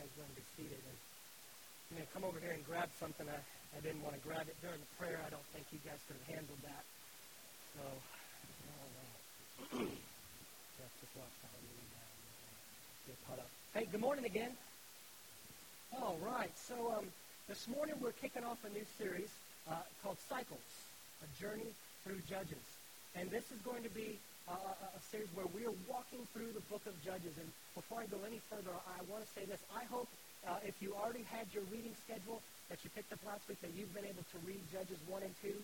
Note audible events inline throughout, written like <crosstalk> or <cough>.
guys be seated. And I'm going to come over here and grab something. I, I didn't want to grab it during the prayer. I don't think you guys could have handled that. So, I don't know. <clears throat> Jeff just watched how I lean down. Get caught up. Hey, good morning again. All right. So, um, this morning we're kicking off a new series uh, called Cycles, a journey through Judges. And this is going to be uh, a series where we are walking through the book of Judges. And before I go any further, I want to say this. I hope uh, if you already had your reading schedule that you picked up last week, that you've been able to read Judges 1 and 2.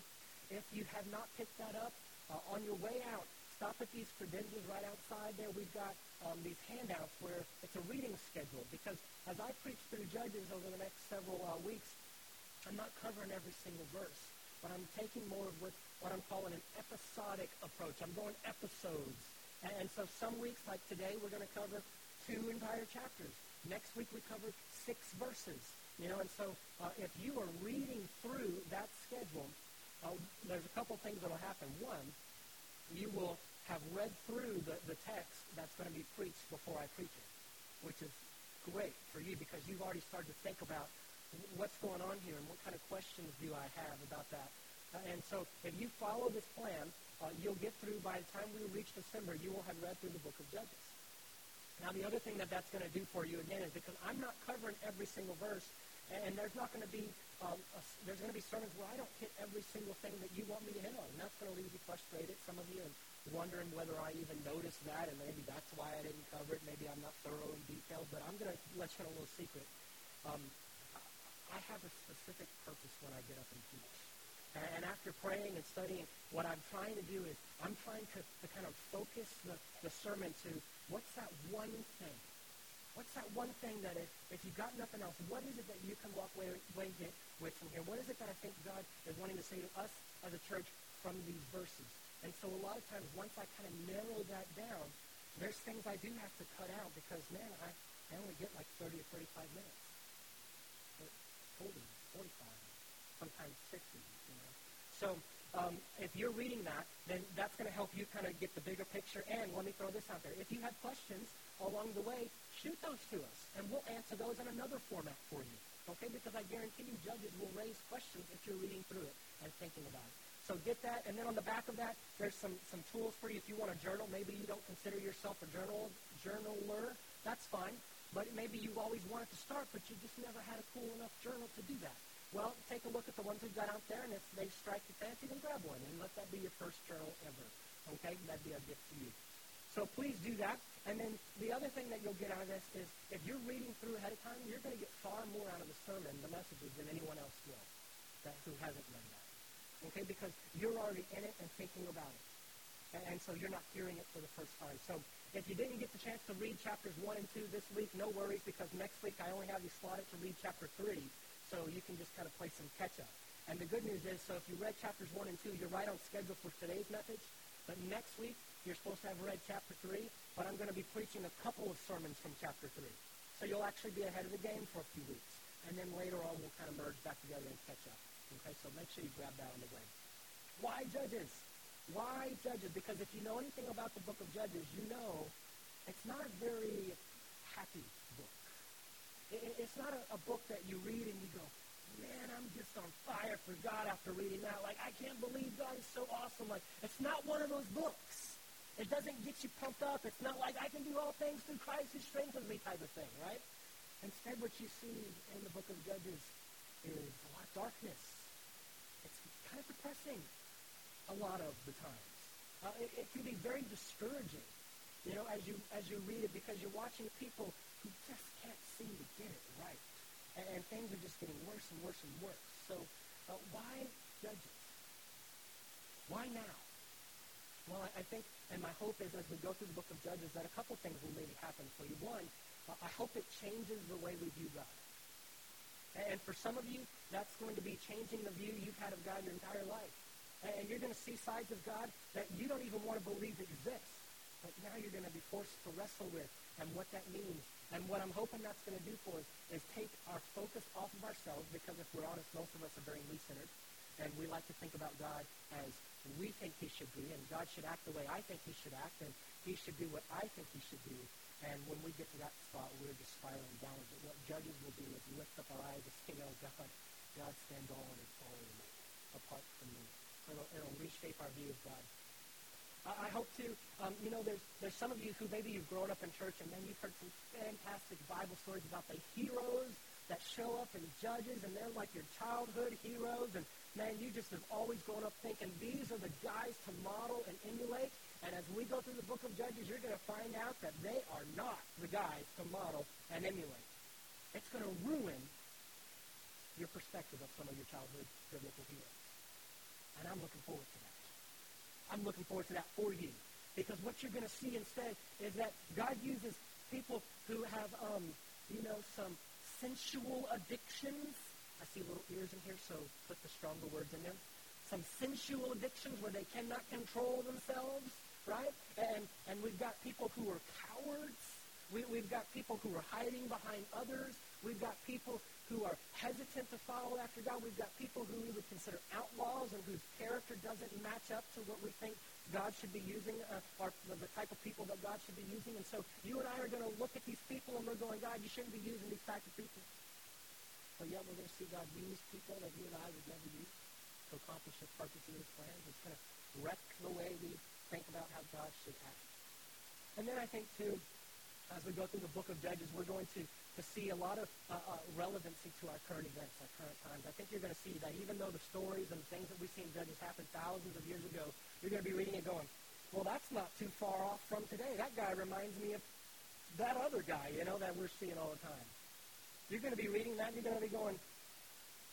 If you have not picked that up, uh, on your way out, stop at these credentials right outside there. We've got um, these handouts where it's a reading schedule. Because as I preach through Judges over the next several uh, weeks, I'm not covering every single verse but I'm taking more of what, what I'm calling an episodic approach. I'm going episodes. And, so some weeks, like today, we're going to cover two entire chapters. Next week, we cover six verses. You know, and so uh, if you are reading through that schedule, uh, there's a couple things that will happen. One, you will have read through the, the text that's going to be preached before I preach it, which is great for you because you've already started to think about what's going on here and what kind of questions do I have about that. Uh, and so if you follow this plan, uh, you'll get through, by the time we reach December, you will have read through the book of Judges. Now, the other thing that that's going to do for you, again, is because I'm not covering every single verse, and there's not going to be um, a, there's going to be sermons where I don't hit every single thing that you want me to hit on. And that's going to leave you frustrated, some of you, and wondering whether I even noticed that, and maybe that's why I didn't cover it. Maybe I'm not thorough and detailed, but I'm going to let you know a little secret. Um, I have a specific purpose when I get up and teach. And after praying and studying, what I'm trying to do is I'm trying to, to kind of focus the, the sermon to what's that one thing? What's that one thing that if, if you've got nothing else, what is it that you can walk away, away with from here? What is it that I think God is wanting to say to us as a church from these verses? And so a lot of times, once I kind of narrow that down, there's things I do have to cut out because, man, I, I only get like 30 or 35 minutes. 40, 45, sometimes 60, you know. So um, if you're reading that, then that's going to help you kind of get the bigger picture. And let me throw this out there. If you have questions along the way, shoot those to us, and we'll answer those in another format for you. Okay? Because I guarantee you judges will raise questions if you're reading through it and thinking about it. So get that, and then on the back of that, there's some, some tools for you if you want to journal. Maybe you don't consider yourself a journal journaler. That's fine. But maybe you've always wanted to start, but you just never had a cool enough journal to do that. Well, take a look at the ones we've got out there, and if they strike your fancy, then grab one, and let that be your first journal ever. Okay? That'd be a gift to you. So please do that. And then the other thing that you'll get out of this is if you're reading through ahead of time, you're going to get far more out of the sermon, the messages, than anyone else will that, who hasn't read that. Okay? Because you're already in it and thinking about it. And, and so you're not hearing it for the first time. So if you didn't get the chance to read chapters 1 and 2 this week, no worries because next week I only have you slotted to read chapter 3, so you can just kind of play some catch up. And the good news is, so if you read chapters 1 and 2, you're right on schedule for today's message. But next week, you're supposed to have read chapter 3, but I'm going to be preaching a couple of sermons from chapter 3. So you'll actually be ahead of the game for a few weeks. And then later on, we'll kind of merge back together and catch up. Okay, so make sure you grab that on the way. Why Judges? Why Judges? Because if you know anything about the book of Judges, you know it's not a very happy book. It's not a, a book that you read and you go, man, I'm just on fire for God after reading that. Like, I can't believe God is so awesome. Like, it's not one of those books. It doesn't get you pumped up. It's not like I can do all things through Christ who strengthens me type of thing, right? Instead, what you see in the book of Judges is a lot of darkness. It's kind of depressing a lot of the times. Uh, it, it can be very discouraging, you know, as you as you read it, because you're watching people who just can't seem to get it right, and, and things are just getting worse and worse and worse. So, uh, why judges? Why now? Well, I, I think, and my hope is as we go through the book of Judges, that a couple things will maybe happen for you. One, uh, I hope it changes the way we view God. And for some of you, that's going to be changing the view you've had of God your entire life. And you're going to see sides of God that you don't even want to believe exist. But now you're going to be forced to wrestle with and what that means. And what I'm hoping that's going to do for us is take our focus off of ourselves because if we're honest, most of us are very me-centered. And we like to think about God as we think he should be, and God should act the way I think he should act, and he should do what I think he should do. And when we get to that spot, we're just spiraling downward. But what judges will do is lift up our eyes and say, oh, God, God stands all its own apart from me. It'll, it'll reshape our view of God. I, hope to, um, you know, there's, there's some of you who maybe you've grown up in church and then you've heard some fantastic Bible stories about the heroes that show up in Judges, and they're like your childhood heroes. And man, you just have always grown up thinking these are the guys to model and emulate. And as we go through the book of Judges, you're going to find out that they are not the guys to model and emulate. It's going to ruin your perspective of some of your childhood biblical heroes. And I'm looking forward to that. I'm looking forward to that for you. Because what you're going to see instead is that God uses people who have, um, you know, some sensual addictions. I see little ears in here, so put the stronger words in there. Some sensual addictions where they cannot control themselves, right? And, and we've got people who are cowards. We, we've got people who are hiding behind others. We've got people who are hesitant to follow after God. We've got people who we would consider outlaws and whose character doesn't match up to what we think God should be using, uh, or the type of people that God should be using. And so you and I are going to look at these people and we're going, God, you shouldn't be using these types of people. But yet we're going to see God use people that you and I would never use to accomplish His purpose and His plans. It's going to wreck the way we think about how God should act. And then I think, too, as we go through the book of Judges, we're going to to see a lot of uh, uh, relevancy to our current events, our current times. I think you're going to see that even though the stories and the things that we see in Judges happened thousands of years ago, you're going to be reading it going, well, that's not too far off from today. That guy reminds me of that other guy, you know, that we're seeing all the time. You're going to be reading that, and you're going to be going,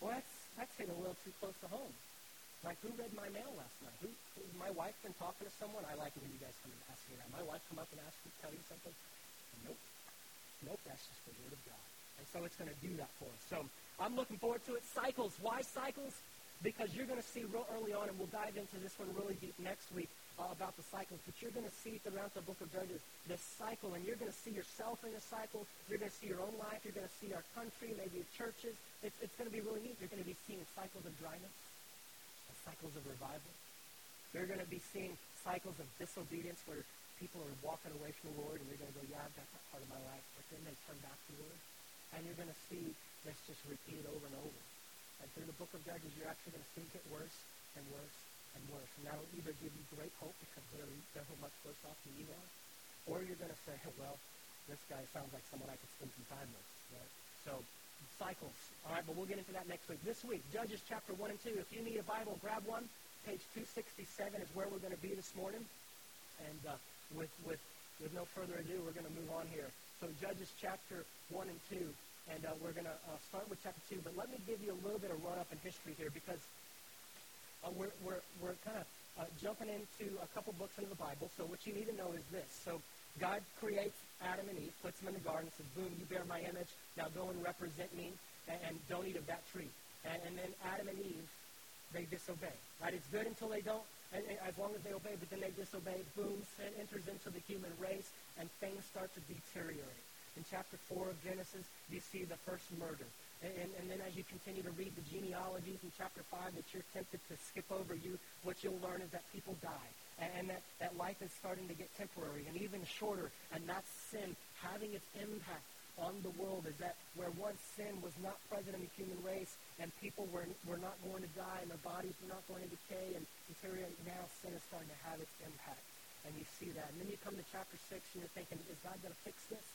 well, that's, that's hitting a little too close to home. Like, who read my mail last night? Who, who my wife been talking to someone? I like it when you guys come and ask me that. My wife come up and ask me, tell you something? Nope. Nope, that's just the Word of God. And so it's going to do that for us. So I'm looking forward to it. Cycles. Why cycles? Because you're going to see real early on, and we'll dive into this one really deep next week uh, about the cycles. But you're going to see throughout the book of Judges this cycle, and you're going to see yourself in a cycle. You're going to see your own life. You're going to see our country, maybe churches. It's, it's going to be really neat. You're going to be seeing cycles of dryness and cycles of revival. You're going to be seeing cycles of disobedience where people are walking away from the Lord and they're going to go, yeah, I've got that part of my life. But then they turn back to the Lord. And you're going to see this just repeated over and over. And through the book of Judges, you're actually going to see it get worse and worse and worse. And that'll either give you great hope because they're, they're much worse off than you are, or you're going to say, well, this guy sounds like someone I could spend some time with. Right? So cycles. All right, but we'll get into that next week. This week, Judges chapter 1 and 2. If you need a Bible, grab one. Page 267 is where we're going to be this morning. And uh, with, with, with no further ado, we're going to move on here. So Judges chapter 1 and 2, and uh, we're going to uh, start with chapter 2. But let me give you a little bit of run-up in history here because uh, we're, we're, we're kind of uh, jumping into a couple books into the Bible. So what you need to know is this. So God creates Adam and Eve, puts them in the garden, says, boom, you bear my image. Now go and represent me, and, and don't eat of that tree. And, and then Adam and Eve, they disobey. Right? It's good until they don't and, and as long as they obey, but then they disobey, boom, sin enters into the human race, and things start to deteriorate. In chapter 4 of Genesis, you see the first murder. And, and, and, then as you continue to read the genealogies in chapter 5 that you're tempted to skip over, you what you'll learn is that people die. And, and that, that life is starting to get temporary and even shorter. And that's sin having its impact on the world is that where once sin was not present in the human race and people were, were not going to die and their bodies were not going to decay and deteriorate, now sin is starting to have its impact. And you see that. And then you come to chapter 6 and you're thinking, is God going to fix this?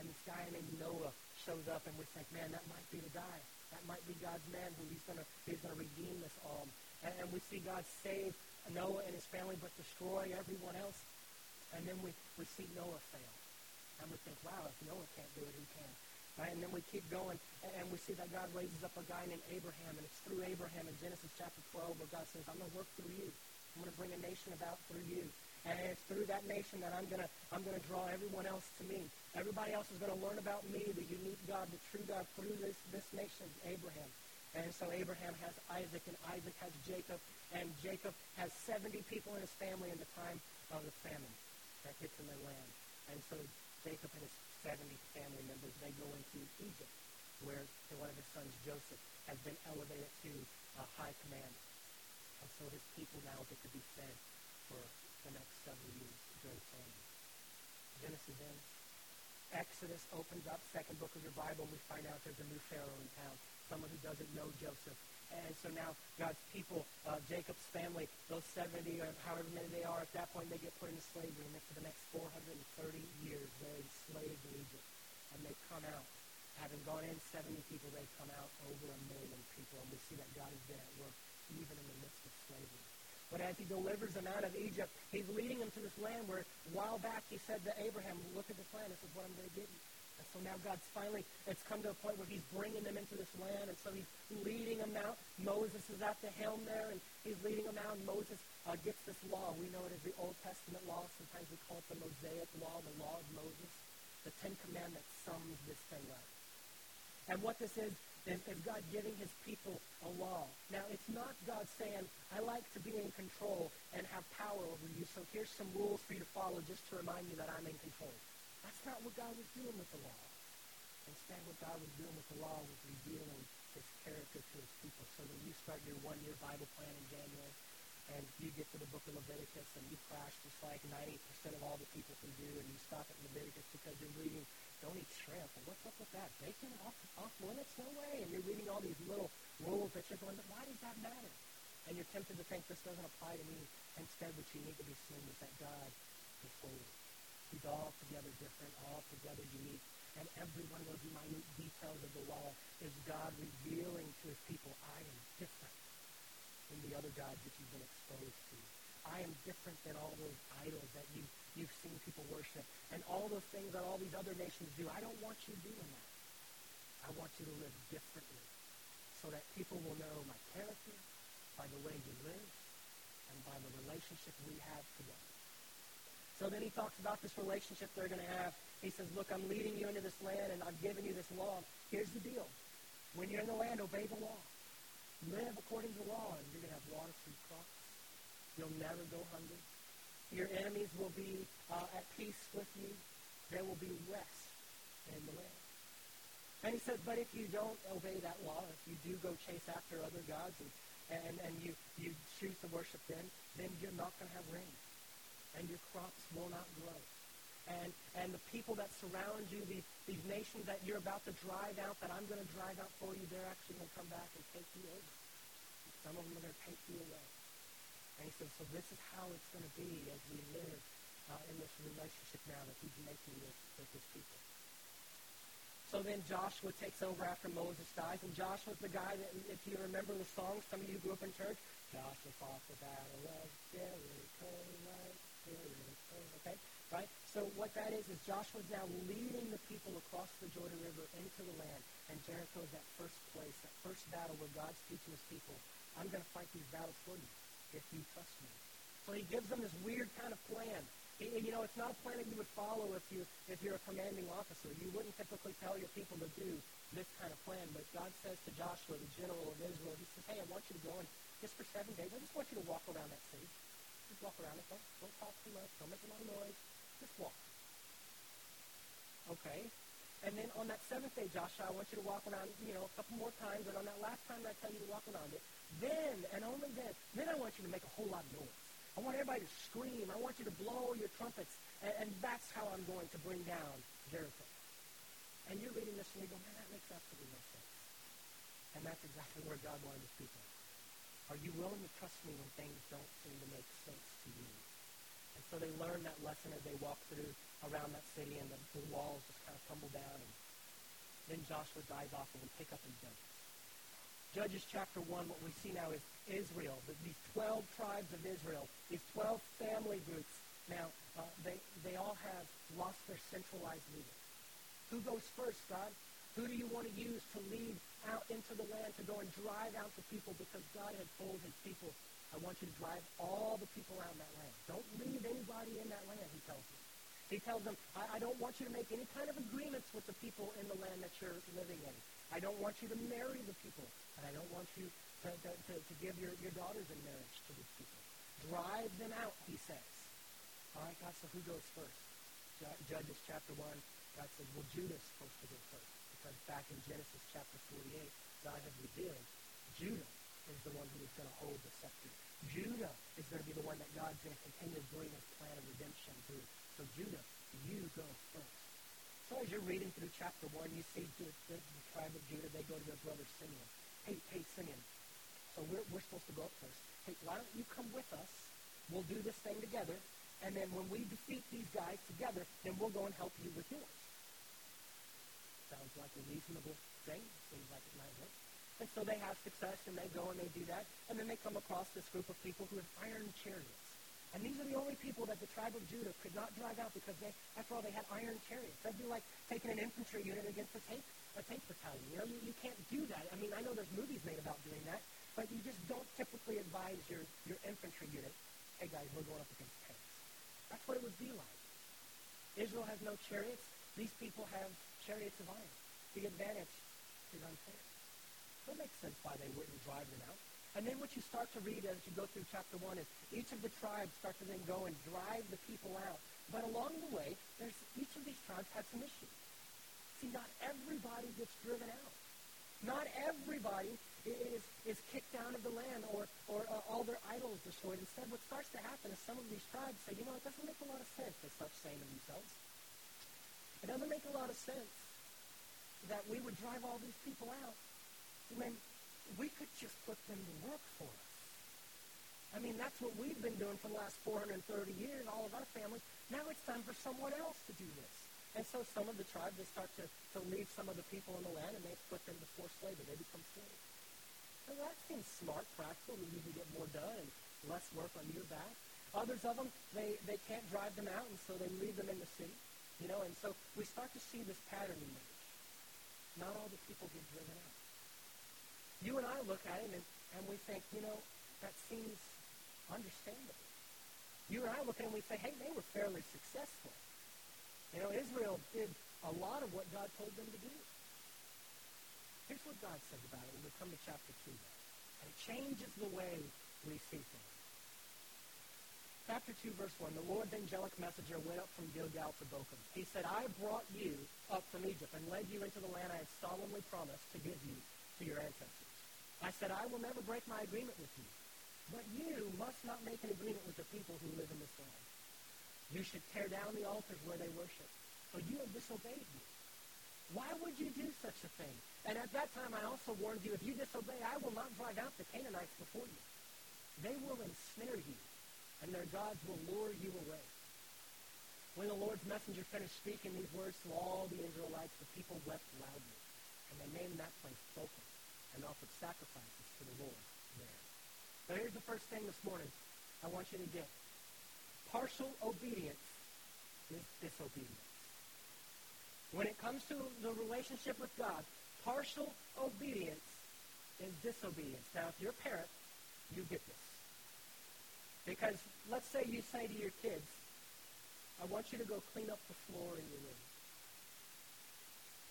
And this guy named Noah shows up and we think, man, that might be the guy. That might be God's man who he's going to he's going to redeem this all. And, and we see God save Noah and his family but destroy everyone else. And then we, we see Noah fail. And we think, wow, if Noah can't do it, who can? Right? And then we keep going, and we see that God raises up a guy named Abraham, and it's through Abraham in Genesis chapter 12 where God says, I'm going to work through you. I'm going to bring a nation about through you. And it's through that nation that I'm going to I'm going to draw everyone else to me. Everybody else is going to learn about me, the unique God, the true God, through this, this nation, Abraham. And so Abraham has Isaac, and Isaac has Jacob, and Jacob has 70 people in his family in the time of the famine that hits in their land. And so Jacob and his 70 family members, they go into Egypt, where one of his sons, Joseph, has been elevated to a high command. And so his people now get to be fed for the next several years during famine. Genesis ends. Exodus opens up, second book of your Bible, and we find out there's a new Pharaoh in town, someone who doesn't know Joseph. And so now God's people, uh, Jacob's family, those 70 or however many they are, at that point they get put into slavery. And for the next 430 years, they're enslaved in Egypt. And they come out. Having gone in 70 people, they come out over a million people. And we see that God is there at work, even in the midst of slavery. But as he delivers them out of Egypt, he's leading them to this land where a while back he said to Abraham, look at this land. This is what I'm going to give you. And so now God's finally, it's come to a point where he's bringing them into this land. And so he's leading them out. Moses is at the helm there, and he's leading them out. And Moses uh, gets this law. We know it as the Old Testament law. Sometimes we call it the Mosaic law, the law of Moses. The Ten Commandments sums this thing up. And what this is, is, is God giving his people a law. Now, it's not God saying, I like to be in control and have power over you, so here's some rules for you to follow just to remind you that I'm in control. That's not what God was doing with the law. Instead, what God was doing with the law was revealing his character to his people. So when you start your one-year Bible plan in January, and you get to the book of Leviticus and you crash just like 90% of all the people can do, and you stop at Leviticus because you're reading, don't eat shrimp. Well, what's up with that? Bacon off, off limits? No way. And you're reading all these little rules that you're going, but why does that matter? And you're tempted to think this doesn't apply to me. Instead, what you need to be seeing is that God is holy. He's altogether different, altogether unique. And every one of those minute details of the law is God revealing to his people, I am different than the other gods that you've been exposed to. I am different than all those idols that you, you've seen people worship. And all those things that all these other nations do. I don't want you doing that. I want you to live differently so that people will know my character by the way you live and by the relationship we have together. So then he talks about this relationship they're going to have. He says, look, I'm leading you into this land and I've given you this law. Here's the deal. When you're in the land, obey the law. Live according to the law, and you're going to have water for your crops. You'll never go hungry. Your enemies will be uh, at peace with you. There will be rest in the land. And he says, but if you don't obey that law, if you do go chase after other gods and, and, and you, you choose to worship them, then you're not going to have rain and your crops will not grow. And, and the people that surround you, these, these nations that you're about to drive out, that I'm going to drive out for you, they're actually going to come back and take you over. Some of them are going to take you away. And he says, so this is how it's going to be as we live uh, in this relationship now that he's making with, with his people. So then Joshua takes over after Moses dies, and Joshua's the guy that, if you remember the song, some of you grew up in church, Joshua fought the battle of Jericho, right? Okay? Right? So what that is, is Joshua's now leading the people across the Jordan River into the land. And Jericho is that first place, that first battle where God's teaching his people, I'm going to fight these battles for you if you trust me. So he gives them this weird kind of plan. You know, it's not a plan that you would follow if, you, if you're a commanding officer. You wouldn't typically tell your people to do this kind of plan. But God says to Joshua, the general of Israel, he says, hey, I want you to go and just for seven days, I just want you to walk around that city. Just walk around it. Don't, don't talk too much. Don't make a lot of noise. Just walk. Okay? And then on that seventh day, Joshua, I want you to walk around, you know, a couple more times. And on that last time that I tell you to walk around it, then, and only then, then I want you to make a whole lot of noise. I want everybody to scream. I want you to blow your trumpets. And, and that's how I'm going to bring down Jericho. And you're reading this and you go, man, that makes absolutely no sense. And that's exactly where God wanted his people. Are you willing to trust me when things don't seem to make sense to you? And so they learn that lesson as they walk through around that city, and the, the walls just kind of tumble down. And then Joshua dies off, and we pick up in Judges. Judges chapter 1, what we see now is Israel, the, these 12 tribes of Israel, these 12 family groups. Now, uh, they, they all have lost their centralized leader. Who goes first, God? Who do you want to use to lead out into the land to go and drive out the people because God had told his people, I want you to drive all the people around that land. Don't leave anybody in that land, he tells them. He tells them, I, I don't want you to make any kind of agreements with the people in the land that you're living in. I don't want you to marry the people, and I don't want you to, to, to, to give your, your daughters in marriage to these people. Drive them out, he says. All right, God, so who goes first? Judges chapter 1, God says, well, Judah's supposed to go first. Because back in Genesis chapter 48, God had revealed Judah is the one who is going to hold the scepter. Judah is going to be the one that God's going to continue to bring his plan of redemption through. So Judah, you go first. So as you're reading through chapter 1, you see the, the, the tribe of Judah, they go to their brother Simeon. Hey, hey, Simeon, so we're, we're supposed to go up first. Hey, why don't you come with us? We'll do this thing together. And then when we defeat these guys together, then we'll go and help you with yours. Sounds like a reasonable thing. Seems like it might work. And so they have success, and they go and they do that. And then they come across this group of people who have iron chariots. And these are the only people that the tribe of Judah could not drive out because they, after all, they had iron chariots. That'd be like taking an infantry unit against a tank, a tank battalion. You know, you, you can't do that. I mean, I know there's movies made about doing that, but you just don't typically advise your, your infantry unit, hey guys, we're going up against tanks. That's what it would be like. Israel has no chariots. These people have chariots of iron. The advantage is unfair. So it makes sense why they wouldn't drive them out. And then what you start to read as you go through chapter 1 is each of the tribes start to then go and drive the people out. But along the way, there's each of these tribes had some issues. See, not everybody gets driven out. Not everybody is, is kicked out of the land or, or uh, all their idols destroyed. Instead, what starts to happen is some of these tribes say, you know, it doesn't make a lot of sense, they start saying to themselves. It doesn't make a lot of sense that we would drive all these people out when we could just put them to work for us. I mean, that's what we've been doing for the last 430 years, all of our families. Now it's time for someone else to do this. And so some of the tribes, they start to, to leave some of the people in the land and they put them to forced labor. They become slaves. And that seems smart, practical. You can get more done and less work on your back. Others of them, they, they can't drive them out, and so they leave them in the city. You know, and so we start to see this pattern emerge. Not all the people get driven out you and I look at it and, and we think, you know, that seems understandable. You and I look at it and we say, hey, they were fairly successful. You know, Israel did a lot of what God told them to do. Here's what God says about it when we come to chapter 2. And it changes the way we see things. Chapter 2, verse 1, the Lord's angelic messenger went up from Gilgal to Bochim. He said, I brought you up from Egypt and led you into the land I had solemnly promised to give you to your ancestors. I said, I will never break my agreement with you. But you must not make an agreement with the people who live in this land. You should tear down the altars where they worship. For you have disobeyed me. Why would you do such a thing? And at that time I also warned you, if you disobey, I will not drive out the Canaanites before you. They will ensnare you, and their gods will lure you away. When the Lord's messenger finished speaking these words to all the Israelites, the people wept loudly, and they named that place Bochim and offered sacrifices to the Lord there. So here's the first thing this morning I want you to get. Partial obedience is disobedience. When it comes to the relationship with God, partial obedience is disobedience. Now, if you're a parent, you get this. Because let's say you say to your kids, I want you to go clean up the floor in your room.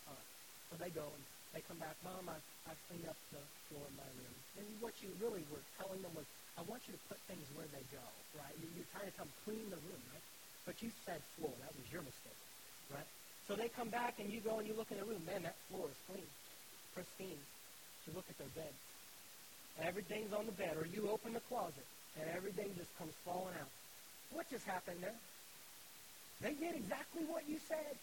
All right. So they go and they come back, Mom, I, I cleaned up the floor in my room. And what you really were telling them was, I want you to put things where they go, right? You, you're trying to tell them, clean the room, right? But you said floor. That was your mistake, right? So they come back and you go and you look in the room. Man, that floor is clean, pristine. You look at their bed. Everything's on the bed. Or you open the closet and everything just comes falling out. What just happened there? They did exactly what you said.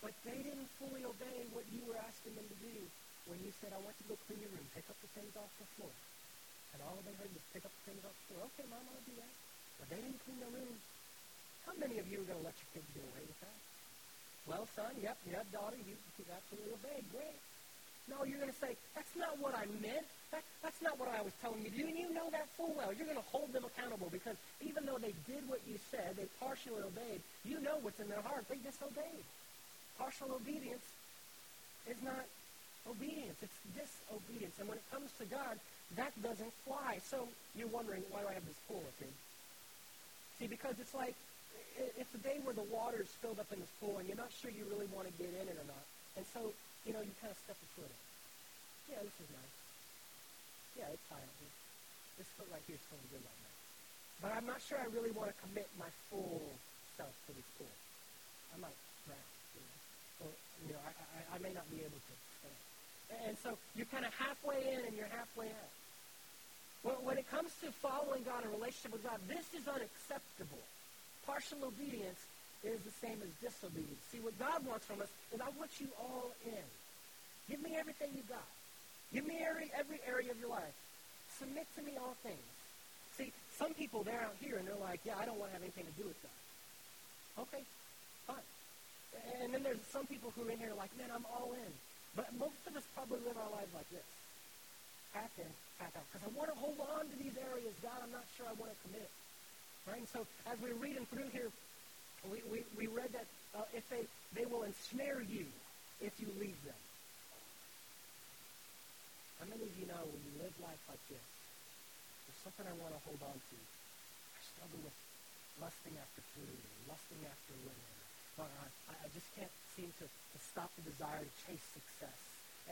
But they didn't fully obey what you were asking them to do when you said, I want you to go clean your room, pick up the things off the floor. And all they heard was pick up the things off the floor. Okay, Mom, I'll do that. But they didn't clean their room. How many of you are going to let your kids get away with that? Well, son, yep, yep, daughter, you, you absolutely obeyed. Great. No, you're going to say, that's not what I meant. That, that's not what I was telling you to do. And you know that full well. You're going to hold them accountable because even though they did what you said, they partially obeyed, you know what's in their heart. They disobeyed. Partial obedience is not obedience. It's disobedience. And when it comes to God, that doesn't fly. So you're wondering, why do I have this pool up here? See, because it's like, it's a day where the water's filled up in this pool and you're not sure you really want to get in it or not. And so, you know, you kind of step a foot in. Yeah, this is nice. Yeah, it's here. This foot right here is feeling good right now. But I'm not sure I really want to commit my full self to this pool. I might drown or you know, I, I, I may not be able to. And so you're kind of halfway in and you're halfway out. Well, when it comes to following God and relationship with God, this is unacceptable. Partial obedience is the same as disobedience. See, what God wants from us is I want you all in. Give me everything you got. Give me every, every area of your life. Submit to me all things. See, some people, they're out here and they're like, yeah, I don't want to have anything to do with God. Okay, fine. And then there's some people who are in here like, man, I'm all in. But most of us probably live our lives like this. Half in, half out. Because I want to hold on to these areas. God, I'm not sure I want to commit. Right? And so as we're reading through here, we, we, we read that uh, if they, they will ensnare you if you leave them. How many of you know when you live life like this, there's something I want to hold on to. I struggle with lusting after food or lusting after women. Or I, I just can't seem to, to stop the desire to chase success.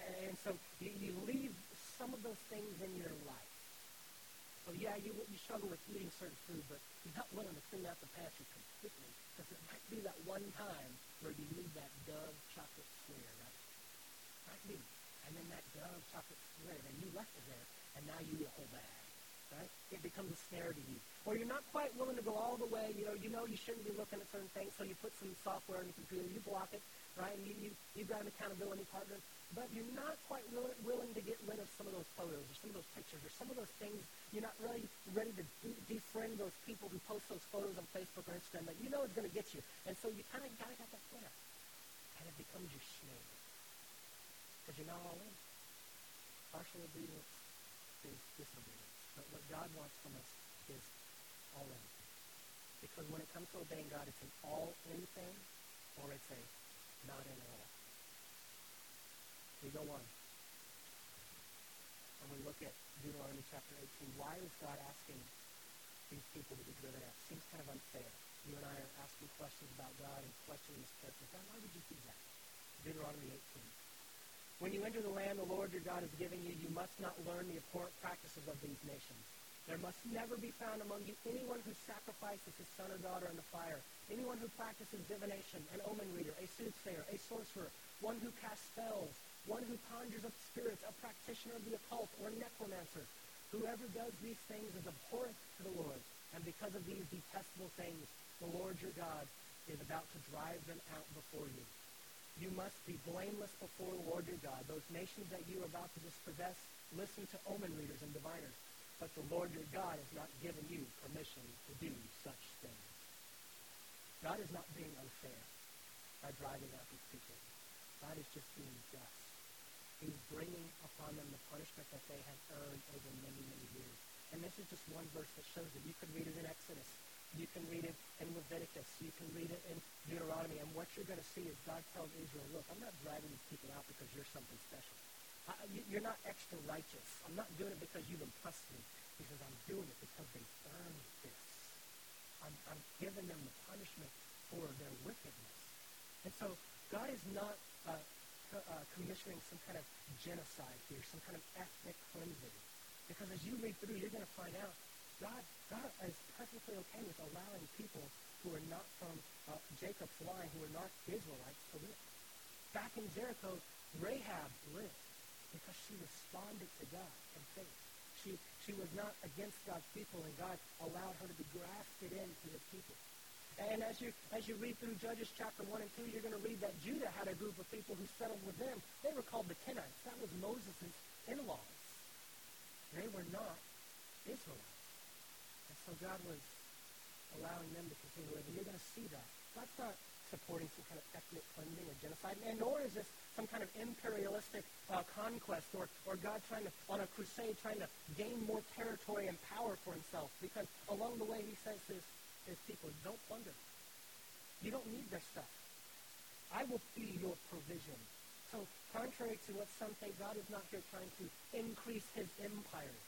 And, and so you, you leave some of those things in your life. So yeah, you, you struggle with eating certain food, but you're not willing to clean out the pantry completely because it might be that one time where you need that Dove chocolate square, right? Might be. And then that Dove chocolate square, and you left it there, and now you eat a whole bag right? It becomes a snare to you. Or you're not quite willing to go all the way. You know, you know you shouldn't be looking at certain things, so you put some software on your computer, you block it, right? And you, you, you've got an accountability partner. But you're not quite willing, willing to get rid of some of those photos or some of those pictures or some of those things. You're not really ready to de- defriend those people who post those photos on Facebook or Instagram that you know is going to get you. And so you kind of got to get that snare. And it becomes your snare. Because you're not all in. Partial obedience is disobedience. But what God wants from us is all in. Because when it comes to obeying God, it's an all-in thing or it's a not in at all. We go on. And we look at Deuteronomy chapter 18. Why is God asking these people to be driven out? Seems kind of unfair. You and I are asking questions about God and questioning his character. God, why would you do that? Deuteronomy 18. When you enter the land the Lord your God is giving you, you must not learn the abhorrent practices of these nations. There must never be found among you anyone who sacrifices his son or daughter in the fire, anyone who practices divination, an omen reader, a soothsayer, a sorcerer, one who casts spells, one who conjures up spirits, a practitioner of the occult, or necromancer. Whoever does these things is abhorrent to the Lord, and because of these detestable things, the Lord your God is about to drive them out before you. You must be blameless before the Lord your God. Those nations that you are about to dispossess, listen to omen readers and diviners. But the Lord your God has not given you permission to do such things. God is not being unfair by driving out these people. God is just being just. He's bringing upon them the punishment that they have earned over many, many years. And this is just one verse that shows it. You could read it in Exodus. You can read it in Leviticus. You can read it in Deuteronomy. And what you're going to see is God tells Israel, look, I'm not dragging these people out because you're something special. I, you're not extra righteous. I'm not doing it because you've impressed me. He says, I'm doing it because they earned this. I'm, I'm giving them the punishment for their wickedness. And so God is not uh, uh, commissioning some kind of genocide here, some kind of ethnic cleansing. Because as you read through, you're going to find out God, God is perfectly okay with allowing people who are not from uh, Jacob's line, who are not Israelites, to live. Back in Jericho, Rahab lived because she responded to God in faith. She, she was not against God's people, and God allowed her to be grafted into the people. And as you, as you read through Judges chapter 1 and 2, you're going to read that Judah had a group of people who settled with them. They were called the Kenites. That was Moses' in-laws. They were not Israelites. And so God was allowing them to continue living. you're going to see that. God's not supporting some kind of ethnic cleansing or genocide, and nor is this some kind of imperialistic uh, conquest or, or God trying to, on a crusade, trying to gain more territory and power for himself. Because along the way, he says to his people, don't plunder. You don't need their stuff. I will be your provision. So contrary to what some think, God is not here trying to increase his empire.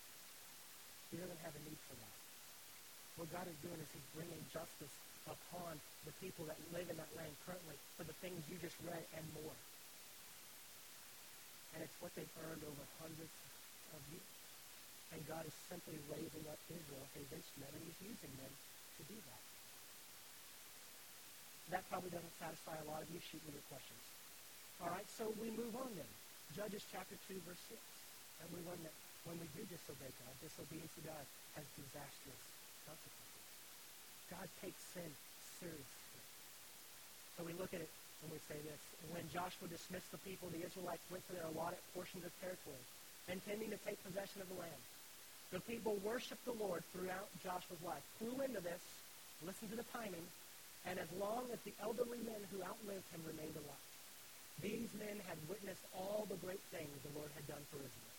He doesn't have a need for that. What God is doing is he's bringing justice upon the people that live in that land currently for the things you just read and more. And it's what they've earned over hundreds of years. And God is simply raising up Israel, his instrument, and he's using them to do that. That probably doesn't satisfy a lot of you. Shoot me your questions. All right, so we move on then. Judges chapter 2, verse 6. And we learn that when we do disobey God, disobedience to God has disastrous consequences. God takes sin seriously. So we look at it and we say this. When Joshua dismissed the people, the Israelites went to their allotted portions of territory, intending to take possession of the land. The people worshiped the Lord throughout Joshua's life. Clue into this, listen to the timing, and as long as the elderly men who outlived him remained alive. These men had witnessed all the great things the Lord had done for Israel.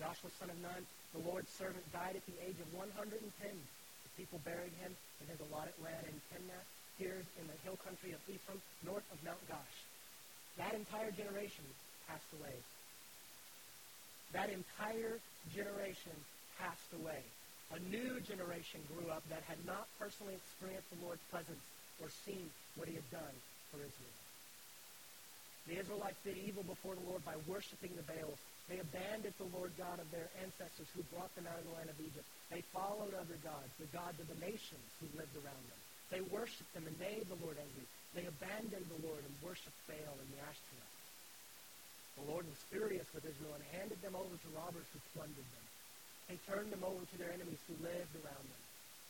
Joshua, son of Nun, the Lord's servant, died at the age of 110. The people buried him in his allotted land in Timnath Heres in the hill country of Ephraim, north of Mount Gaash. That entire generation passed away. That entire generation passed away. A new generation grew up that had not personally experienced the Lord's presence or seen what he had done for Israel. The Israelites did evil before the Lord by worshiping the Baals. They abandoned the Lord God of their ancestors who brought them out of the land of Egypt. They followed other gods, the gods of the nations who lived around them. They worshiped them and made the Lord angry. They abandoned the Lord and worshiped Baal and the Ashtoreth. The Lord was furious with Israel and handed them over to robbers who plundered them. They turned them over to their enemies who lived around them.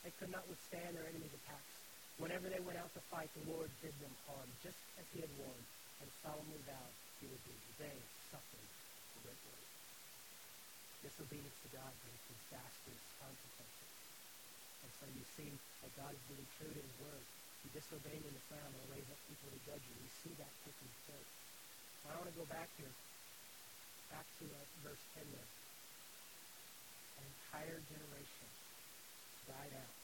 They could not withstand their enemies' attacks. Whenever they went out to fight, the Lord did them harm, just as he had warned and solemnly vowed he would do. They suffered greatly. Disobedience to God brings disastrous consequences. And so you see that God is really true to his word. You disobey in the sound and raise up people to judge you. We see that taking place. I want to go back here, back to uh, verse 10 there. An entire generation died out,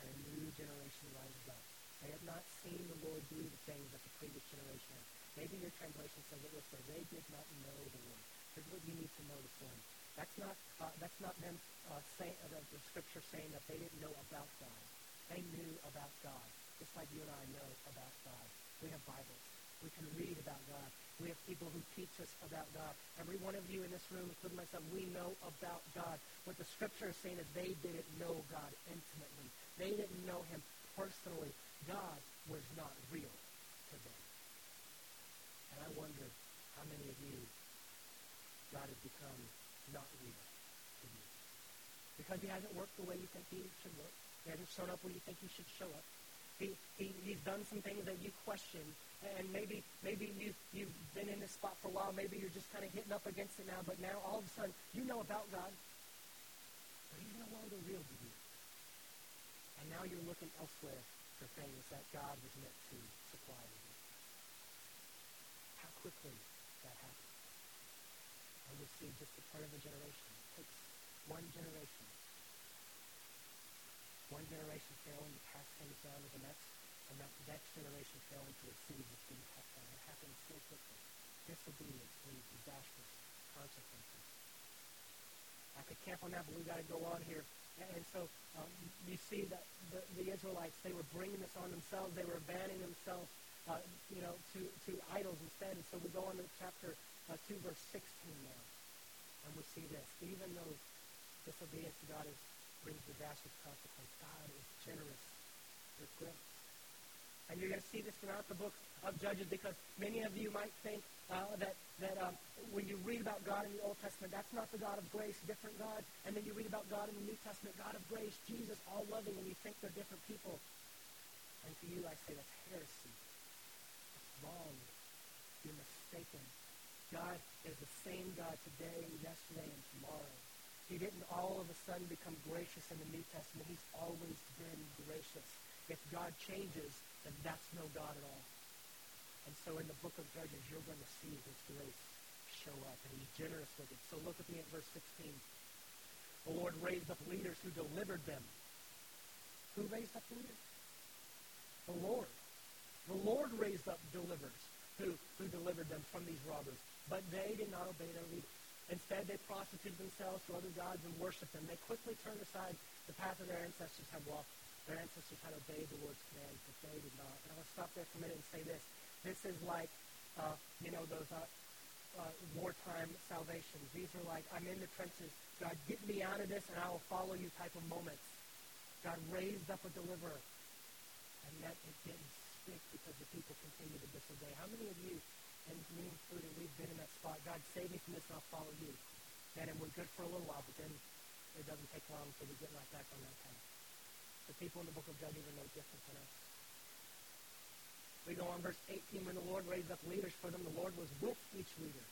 and a new generation rises up. They have not seen the Lord do the things that the previous generation had. Maybe your translation says it this way. They did not know the Lord. Here's what you need to know this morning. That's not, uh, that's not them uh, saying, uh, the scripture saying that they didn't know about God. They knew about God, just like you and I know about God. We have Bibles. We can read about God. We have people who teach us about God. Every one of you in this room, including myself, we know about God. What the scripture is saying is they didn't know God intimately. They didn't know him personally. God was not real to them. And I wonder how many of you God has become not real to you. Because he hasn't worked the way you think he should work. He hasn't shown up where you think he should show up. He, he, he's done some things that you question, and maybe maybe you, you've been in this spot for a while. Maybe you're just kind of hitting up against it now, but now all of a sudden you know about God, but he's no longer real to you. And now you're looking elsewhere for things that God was meant to supply to you How quickly that happens. And we see just a part of a generation. It takes one generation one generation failing to pass things down to the next, and that next generation failing to receive what's being passed down. It happens so quickly. Disobedience leads disastrous consequences. I could camp on that, but we've got to go on here. And so um, you see that the, the Israelites, they were bringing this on themselves. They were abandoning themselves, uh, you know, to, to idols instead. And so we go on to chapter uh, 2, verse 16 now. And we see this. Even though disobedience to God is brings disastrous consequence. God is generous with grace. And you're going to see this throughout the book of Judges because many of you might think uh, that, that um, when you read about God in the Old Testament, that's not the God of grace, different God. And then you read about God in the New Testament, God of grace, Jesus, all loving, and you think they're different people. And to you, I say that's heresy. It's wrong. You're mistaken. God is the same God today, yesterday, and tomorrow. He didn't all of a sudden become gracious in the New Testament. He's always been gracious. If God changes, then that's no God at all. And so in the book of Judges, you're going to see his grace show up, and he's generous with it. So look at me at verse 16. The Lord raised up leaders who delivered them. Who raised up leaders? The Lord. The Lord raised up deliverers who, who delivered them from these robbers. But they did not obey their leaders. Prostituted themselves to other gods and worshiped them. They quickly turned aside the path that their ancestors had walked. Their ancestors had obeyed the Lord's commands, but they did not. And I want to stop there for a minute and say this. This is like, uh, you know, those uh, uh, wartime salvations. These are like, I'm in the trenches. God, get me out of this, and I will follow you type of moments. God raised up a deliverer, and yet it didn't stick because the people continued to disobey. How many of you and me included, we've been in that spot. God, save me from this and I'll follow you. Man, and we're good for a little while, but then it doesn't take long until we get right back on that path. The people in the book of Judges are no different than us. We go on verse 18. When the Lord raised up leaders for them, the Lord was with each leader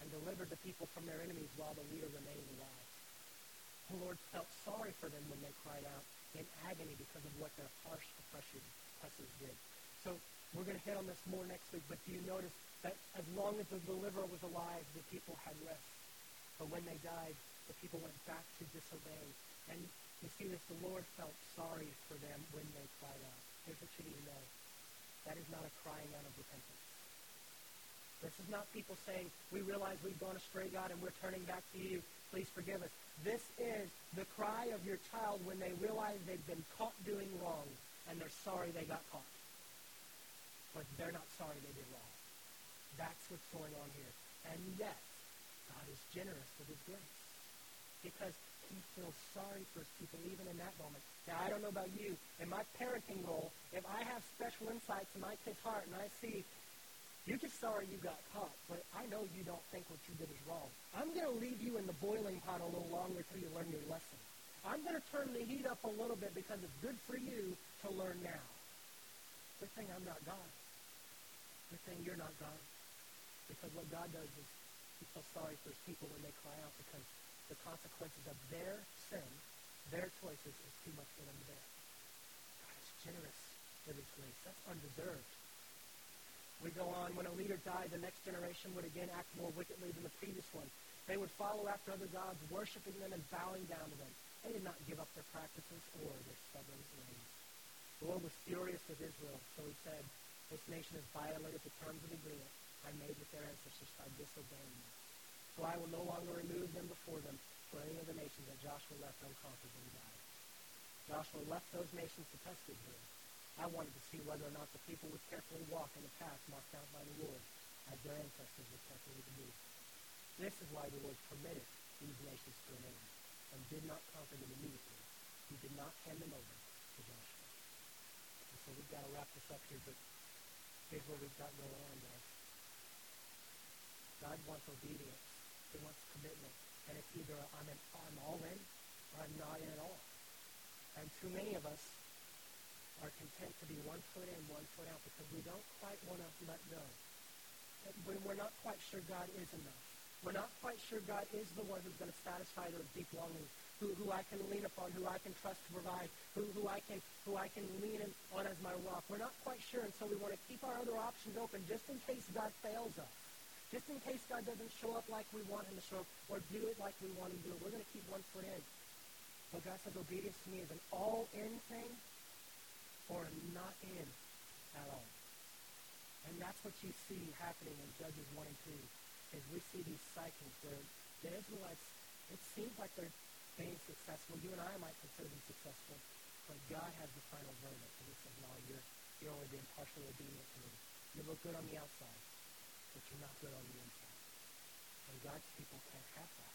and delivered the people from their enemies while the leader remained alive. The Lord felt sorry for them when they cried out in agony because of what their harsh oppressors did. So we're going to hit on this more next week, but do you notice that as long as the deliverer was alive, the people had rest. But when they died, the people went back to disobey. And you see this, the Lord felt sorry for them when they cried out. Here's what you need to know. That is not a crying out of repentance. This is not people saying, we realize we've gone astray, God, and we're turning back to you. Please forgive us. This is the cry of your child when they realize they've been caught doing wrong and they're sorry they got caught. But they're not sorry they did wrong. That's what's going on here. And yet, God is generous with his grace. Because he feels sorry for his people even in that moment. Now, I don't know about you. In my parenting role, if I have special insights in my kid's heart and I see you're just sorry you got caught, but I know you don't think what you did is wrong. I'm going to leave you in the boiling pot a little longer till you learn your lesson. I'm going to turn the heat up a little bit because it's good for you to learn now. Good thing I'm not God. Good thing you're not God. Because what God does is he feels sorry for his people when they cry out because the consequences of their sin, their choices, is too much for them to bear. God is generous with his grace. That's undeserved. We go on, when a leader died, the next generation would again act more wickedly than the previous one. They would follow after other gods, worshiping them and bowing down to them. They did not give up their practices or their stubborn ways. The Lord was furious with Israel, so he said, This nation has violated the terms of the agreement I made with their ancestors by disobeying me. So I will no longer remove them before them for any of the nations that Joshua left unconquered when he died. Joshua left those nations to test Israel. I wanted to see whether or not the people would carefully walk in the path marked out by the Lord, as their ancestors were carefully to do. This is why the Lord permitted these nations to remain and did not conquer them immediately. He did not hand them over to Joshua. And so we've got to wrap this up here, but here's what we've got going on. God wants obedience. He wants commitment. And it's either I'm, in, I'm all in or I'm not in at all. And too many of us are content to be one foot in, one foot out, because we don't quite want to let go. When we're not quite sure God is enough. We're not quite sure God is the one who's going to satisfy those deep longings, who, who I can lean upon, who I can trust to provide, who, who, I can, who I can lean on as my rock. We're not quite sure, and so we want to keep our other options open just in case God fails us. Just in case God doesn't show up like we want him to show up or do it like we want him to do it. We're going to keep one foot in. But God says obedience to me is an all-in thing or not in at all. And that's what you see happening in Judges 1 and 2, is we see these cycles where the Israelites, it seems like they're being successful. You and I might consider them successful, but God has the final verdict. And he says, no, you're, you're only being partially obedient to me. You look good on the outside, but you're not good on the inside. And God's people can't have that.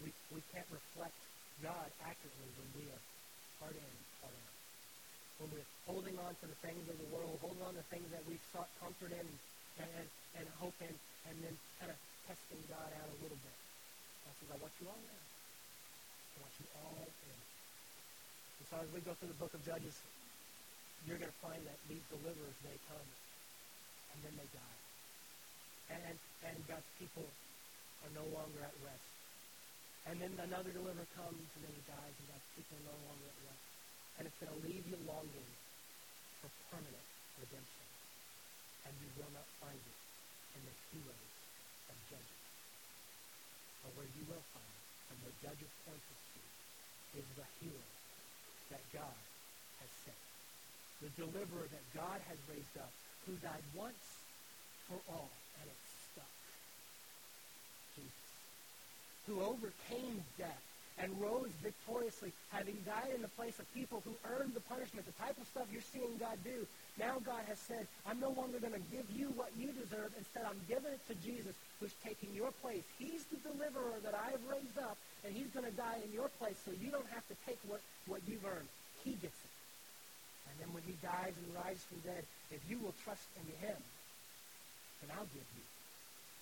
We, we can't reflect God accurately when we are part in, part out when we're holding on to the things of the world, holding on to things that we've sought comfort in and, and, and hope in, and then kind of testing God out a little bit. God says, I want you all in. I want you all in. And so as we go through the book of Judges, you're going to find that these deliverers, they come, and then they die. And, and, God's people are no longer at rest. And then another deliverer comes, and then he dies, and God's people are no longer at rest and it's going to leave you longing for permanent redemption. And you will not find it in the heroes of Judges. But where you will find it, and where Judges points us to, is the hero that God has sent. The deliverer that God has raised up, who died once for all, and it stuck. Jesus. Who overcame death and rose victoriously, having died in the place of people who earned the punishment, the type of stuff you're seeing God do. Now God has said, I'm no longer going to give you what you deserve. Instead, I'm giving it to Jesus, who's taking your place. He's the deliverer that I have raised up, and he's going to die in your place so you don't have to take what, what you've earned. He gets it. And then when he dies and rises from dead, if you will trust in him, then I'll give you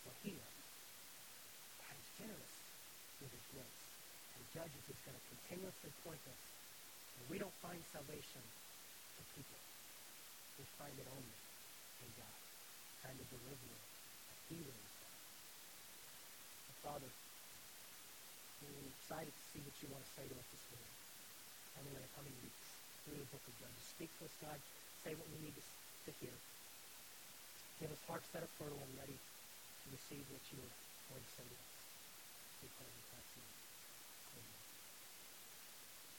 what he earned. God is generous with his grace. And Judges is going to continuously point us. And we don't find salvation to people. We find it only from God, kind of deliverer, a healer himself. And Father, we're excited to see what you want to say to us this morning. And in the coming weeks through the book of Judges. Speak to us, God. Say what we need to hear. Give us hearts that are fertile and ready to receive what you are going to to us. We pray in Christ's name. Amen.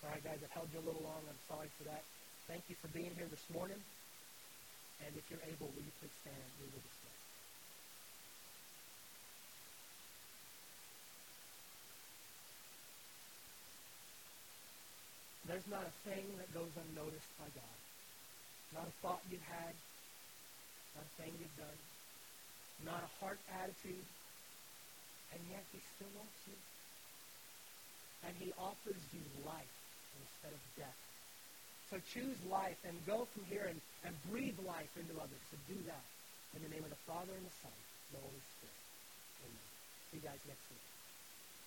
All right, guys, I've held you a little long. I'm sorry for that. Thank you for being here this morning. And if you're able, will you please stand? We will dismiss. There's not a thing that goes unnoticed by God. Not a thought you've had, not a thing you've done, not a heart attitude, and yet he still loves you. And he offers you life instead of death. So choose life and go from here and, and breathe life into others. So do that in the name of the Father and the Son and the Holy Spirit. Amen. See you guys next week.